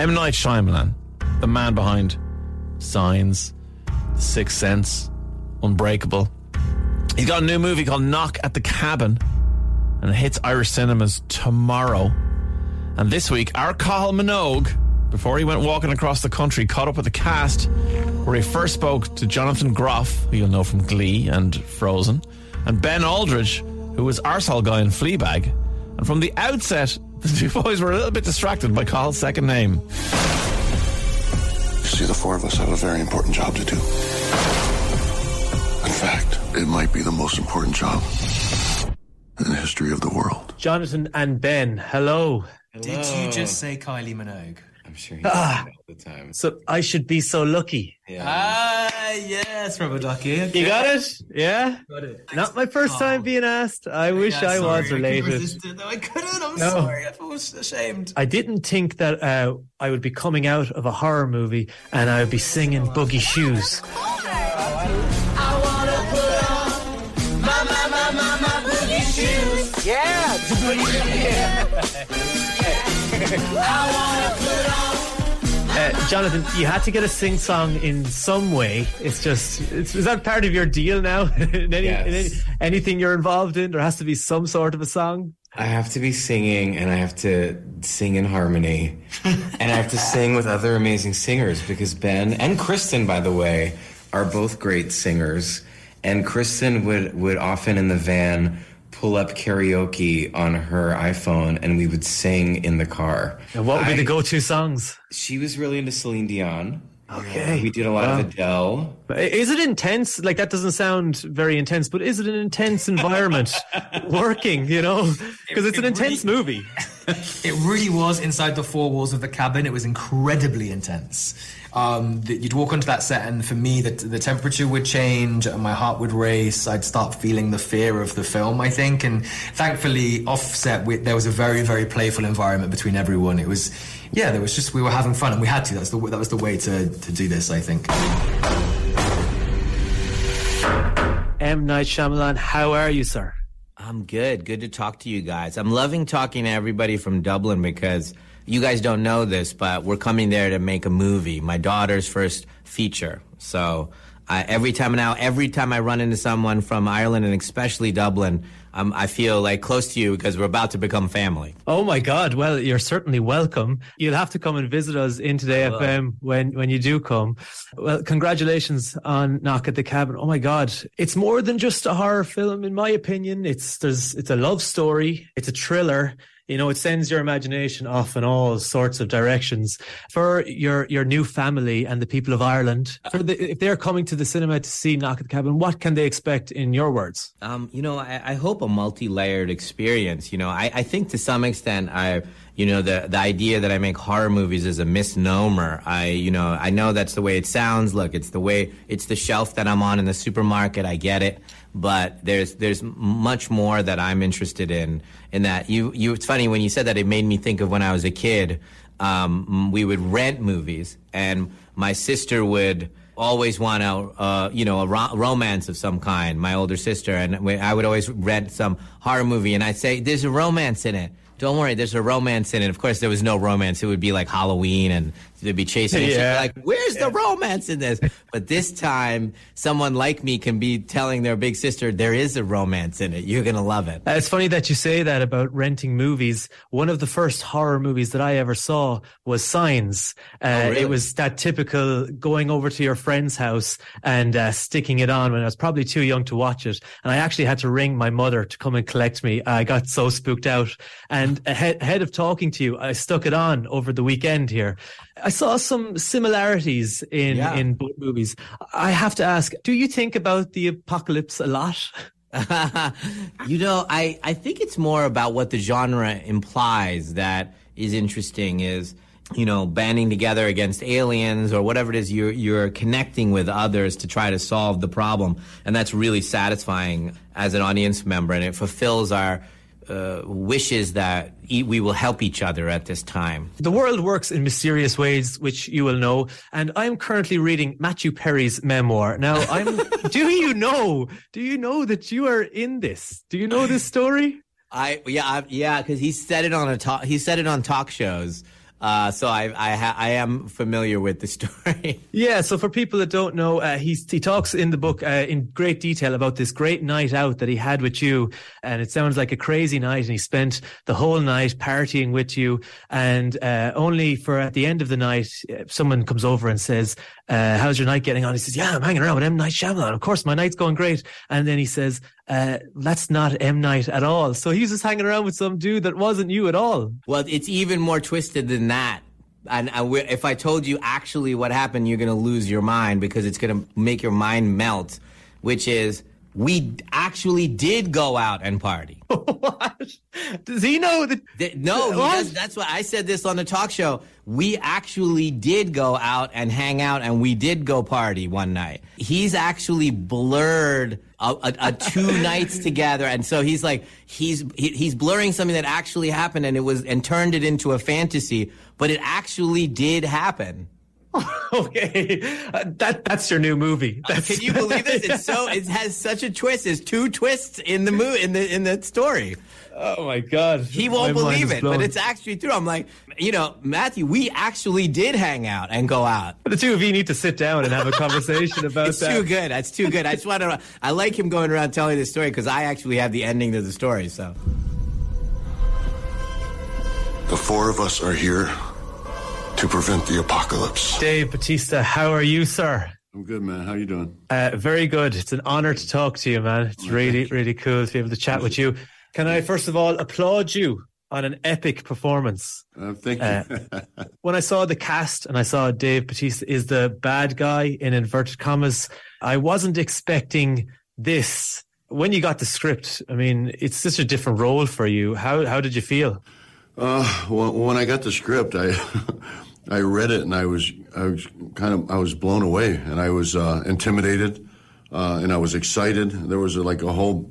M. Night Shyamalan, the man behind Signs, The Sixth Sense, Unbreakable. He's got a new movie called Knock at the Cabin, and it hits Irish cinemas tomorrow. And this week, our Cathal Minogue, before he went walking across the country, caught up with the cast, where he first spoke to Jonathan Groff, who you'll know from Glee and Frozen, and Ben Aldridge, who was Arsehole Guy in Fleabag. And from the outset, the two boys were a little bit distracted by Cathal's second name. You see, the four of us have a very important job to do. In fact, it might be the most important job in the history of the world. Jonathan and Ben, hello. Did you just say Kylie Minogue? I'm sure he Ah. all the time. So I should be so lucky. Yeah. Ah, yes, Rubber Ducky. You got it? Yeah? Got it. Not my first Carl. time being asked. I wish Yeah, I sorry, was related. resist it. No, I couldn't. I'm No. sorry. I was ashamed. I didn't think that uh, I would be coming out of a horror movie and I would be singing Boogie Shoes. Uh, Jonathan, you had to get a sing song in some way. It's just, it's, is that part of your deal now? in any, in any, anything you're involved in, there has to be some sort of a song. I have to be singing and I have to sing in harmony. and I have to sing with other amazing singers because Ben and Kristen, by the way, are both great singers. And Kristen would, would often in the van pull up karaoke on her iPhone and we would sing in the car. And what would be the go-to songs? She was really into Celine Dion. Okay. We did a lot Wow. of Adele. Is it intense? Like that doesn't sound very intense, but is it an intense environment working? You know, because it's an it intense really- movie. It really was inside the four walls of the cabin. It was incredibly intense. Um, that you'd walk onto that set, and for me, the, the temperature would change, and my heart would race. I'd start feeling the fear of the film, I think. And thankfully, offset, we, there was a very, very playful environment between everyone. It was, yeah, there was just we were having fun, and we had to. That's the that was the way to to do this, I think. M Night Shyamalan, how are you, sir? I'm good. Good to talk to you guys. I'm loving talking to everybody from Dublin because you guys don't know this, but we're coming there to make a movie, my daughter's first feature. So I, every time now, every time I run into someone from Ireland and especially Dublin, um, I feel like close to you because we're about to become family. Oh my God! Well, you're certainly welcome. You'll have to come and visit us in Today will. FM when when you do come. Well, congratulations on Knock at the Cabin. Oh my God! It's more than just a horror film, in my opinion. It's there's it's a love story. It's a thriller. You know, it sends your imagination off in all sorts of directions. For your your new family and the people of Ireland, the, if they're coming to the cinema to see Knock at the Cabin, what can they expect in your words? Um, you know, I, I hope a multi-layered experience. You know, I, I think to some extent, I, you know, the the idea that I make horror movies is a misnomer. I, you know, I know that's the way it sounds. Look, it's the way it's the shelf that I'm on in the supermarket. I get it, but there's there's much more that I'm interested in. In that, you you. It's funny when you said that. It made me think of when I was a kid. Um, we would rent movies, and my sister would always want a, uh, you know, a ro- romance of some kind. My older sister, and I would always rent some horror movie, and I'd say, "There's a romance in it." Don't worry, there's a romance in it. Of course, there was no romance. It would be like Halloween, and they'd be chasing. Yeah. like, "Where's the romance in this?" But this time, someone like me can be telling their big sister, "There is a romance in it. You're gonna love it." Uh, It's funny that you say that about renting movies. One of the first horror movies that I ever saw was Signs. Uh, really? It was that typical going over to your friend's house and uh, sticking it on when I was probably too young to watch it. And I actually had to ring my mother to come and collect me. I got so spooked out. And ahead, ahead of talking to you, I stuck it on over the weekend here. I saw some similarities in, Yeah. in both movies. I have to ask, do you think about the apocalypse a lot? you know, I, I think it's more about what the genre implies that is interesting is, you know, banding together against aliens or whatever it is, you're, you're connecting with others to try to solve the problem. And that's really satisfying as an audience member. And it fulfills our uh, wishes that e- we will help each other at this time. The world works in mysterious ways, which you will know. And I'm currently reading Matthew Perry's memoir. Now, I'm, do you know, do you know that you are in this? Do you know this story? I yeah I, yeah because he said it on a talk he said it on talk shows Uh, so I I, ha- I am familiar with the story. Yeah, so for people that don't know, uh, he's, he talks in the book uh, in great detail about this great night out that he had with you. And it sounds like a crazy night. And he spent the whole night partying with you. And uh, only for at the end of the night, uh, someone comes over and says, uh, How's your night getting on? He says, Yeah, I'm hanging around with M. Night Shyamalan. Of course, my night's going great. And then he says, uh, That's not M. Night at all. So he was just hanging around with some dude that wasn't you at all. well, it's even more twisted than that. And I if I told you actually what happened, you're going to lose your mind because it's going to make your mind melt. Which is, we actually did go out and party. what? Does he know that? Th- No, he does, that's why I said this on the talk show. We actually did go out and hang out and we did go party one night. He's actually blurred a, a, a two nights together. And so he's like, he's, he, he's blurring something that actually happened and it was, and turned it into a fantasy, but it actually did happen. Okay, uh, that that's your new movie. That's, Can you believe this? It's so, it has such a twist. There's two twists in the mo- in the, in the story. oh my god, He won't My believe it, blown. but it's actually true. I'm like, you know, Matthew, we actually did hang out and go out. the two of you need to sit down and have a conversation about It's that. too good. That's too good. I just want to. I like him going around telling this story because I actually have the ending to the story. So The four of us are here to prevent the apocalypse. Dave Bautista, how are you, sir? I'm good, man. How are you doing? Uh, very good. It's an honor to talk to you, man. It's really, really cool to be able to chat with you. Can I first of all applaud you on an epic performance? Uh, thank you. when I saw the cast and I saw Dave Bautista is the bad guy in inverted commas, I wasn't expecting this. When you got the script, I mean, it's such a different role for you. How how did you feel? Uh, well, when I got the script, I I read it and I was I was kind of I was blown away and I was uh, intimidated uh, and I was excited. There was like a whole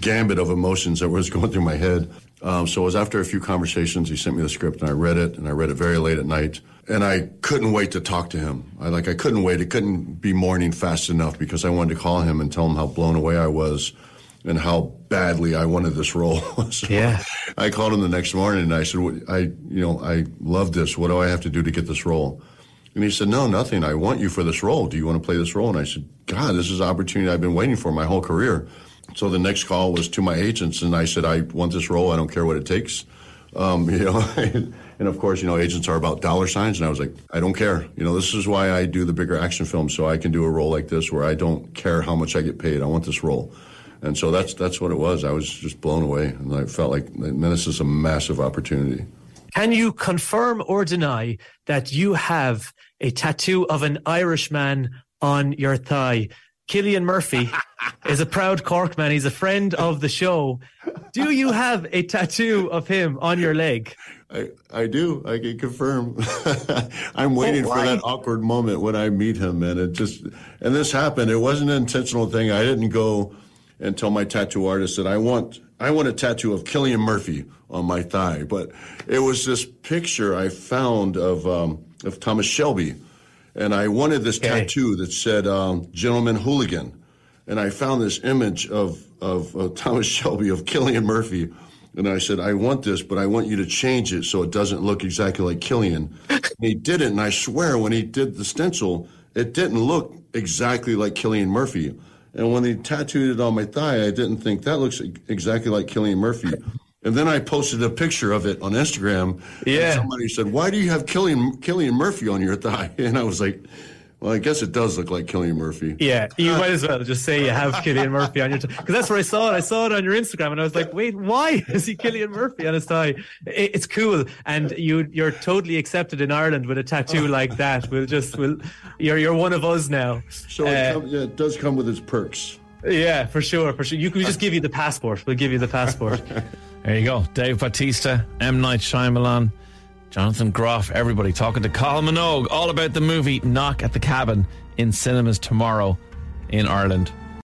gambit of emotions that was going through my head. Um, so it was after a few conversations, he sent me the script and I read it and I read it very late at night and I couldn't wait to talk to him. I like I couldn't wait. It couldn't be morning fast enough because I wanted to call him and tell him how blown away I was and how badly I wanted this role. So Yeah. I called him the next morning and I said, I, you know, I love this. What do I have to do to get this role? And he said, no, nothing. I want you for this role. Do you want to play this role? And I said, God, this is an opportunity I've been waiting for my whole career. So the next call was to my agents and I said, I want this role. I don't care what it takes. Um, you know, and of course, you know, agents are about dollar signs. And I was like, I don't care. You know, this is why I do the bigger action films. So I can do a role like this where I don't care how much I get paid. I want this role. And so that's that's what it was. I was just blown away, and I felt like, man, this is a massive opportunity. Can you confirm or deny that you have a tattoo of an Irishman on your thigh? Cillian Murphy is a proud Cork man. He's a friend of the show. Do you have a tattoo of him on your leg? I, I do. I can confirm. I'm waiting oh, for that awkward moment when I meet him, and it just and this happened. It wasn't an intentional thing. I didn't go and tell my tattoo artist that I want I want a tattoo of Cillian Murphy on my thigh, but it was this picture I found of um, of Thomas Shelby, and I wanted this Okay. tattoo that said um, "Gentleman Hooligan." and I found this image of of uh, Thomas Shelby of Cillian Murphy, and I said, I want this, but I want you to change it so it doesn't look exactly like Cillian. and he did it, and I swear, when he did the stencil, it didn't look exactly like Cillian Murphy. And when he tattooed it on my thigh, I didn't think that looks exactly like Cillian Murphy. And then I posted a picture of it on Instagram. Yeah. And somebody said, "Why do you have Cillian Cillian Murphy on your thigh?" And I was like, "Well, I guess it does look like Cillian Murphy." Yeah, you might as well just say you have Cillian Murphy on your because that's where I saw it. I saw it on your Instagram, and I was like, "Wait, why is he Cillian Murphy on his thigh?" It, it's cool, and you you're totally accepted in Ireland with a tattoo like that. We'll just we'll you're you're one of us now. So it, Uh, come, yeah, it does come with its perks. yeah, for sure, for sure. You can we just give you the passport. We'll give you the passport. There you go. Dave Bautista, M. Night Shyamalan, Jonathan Groff, everybody talking to Cathal Minogue all about the movie Knock at the Cabin in cinemas tomorrow in Ireland.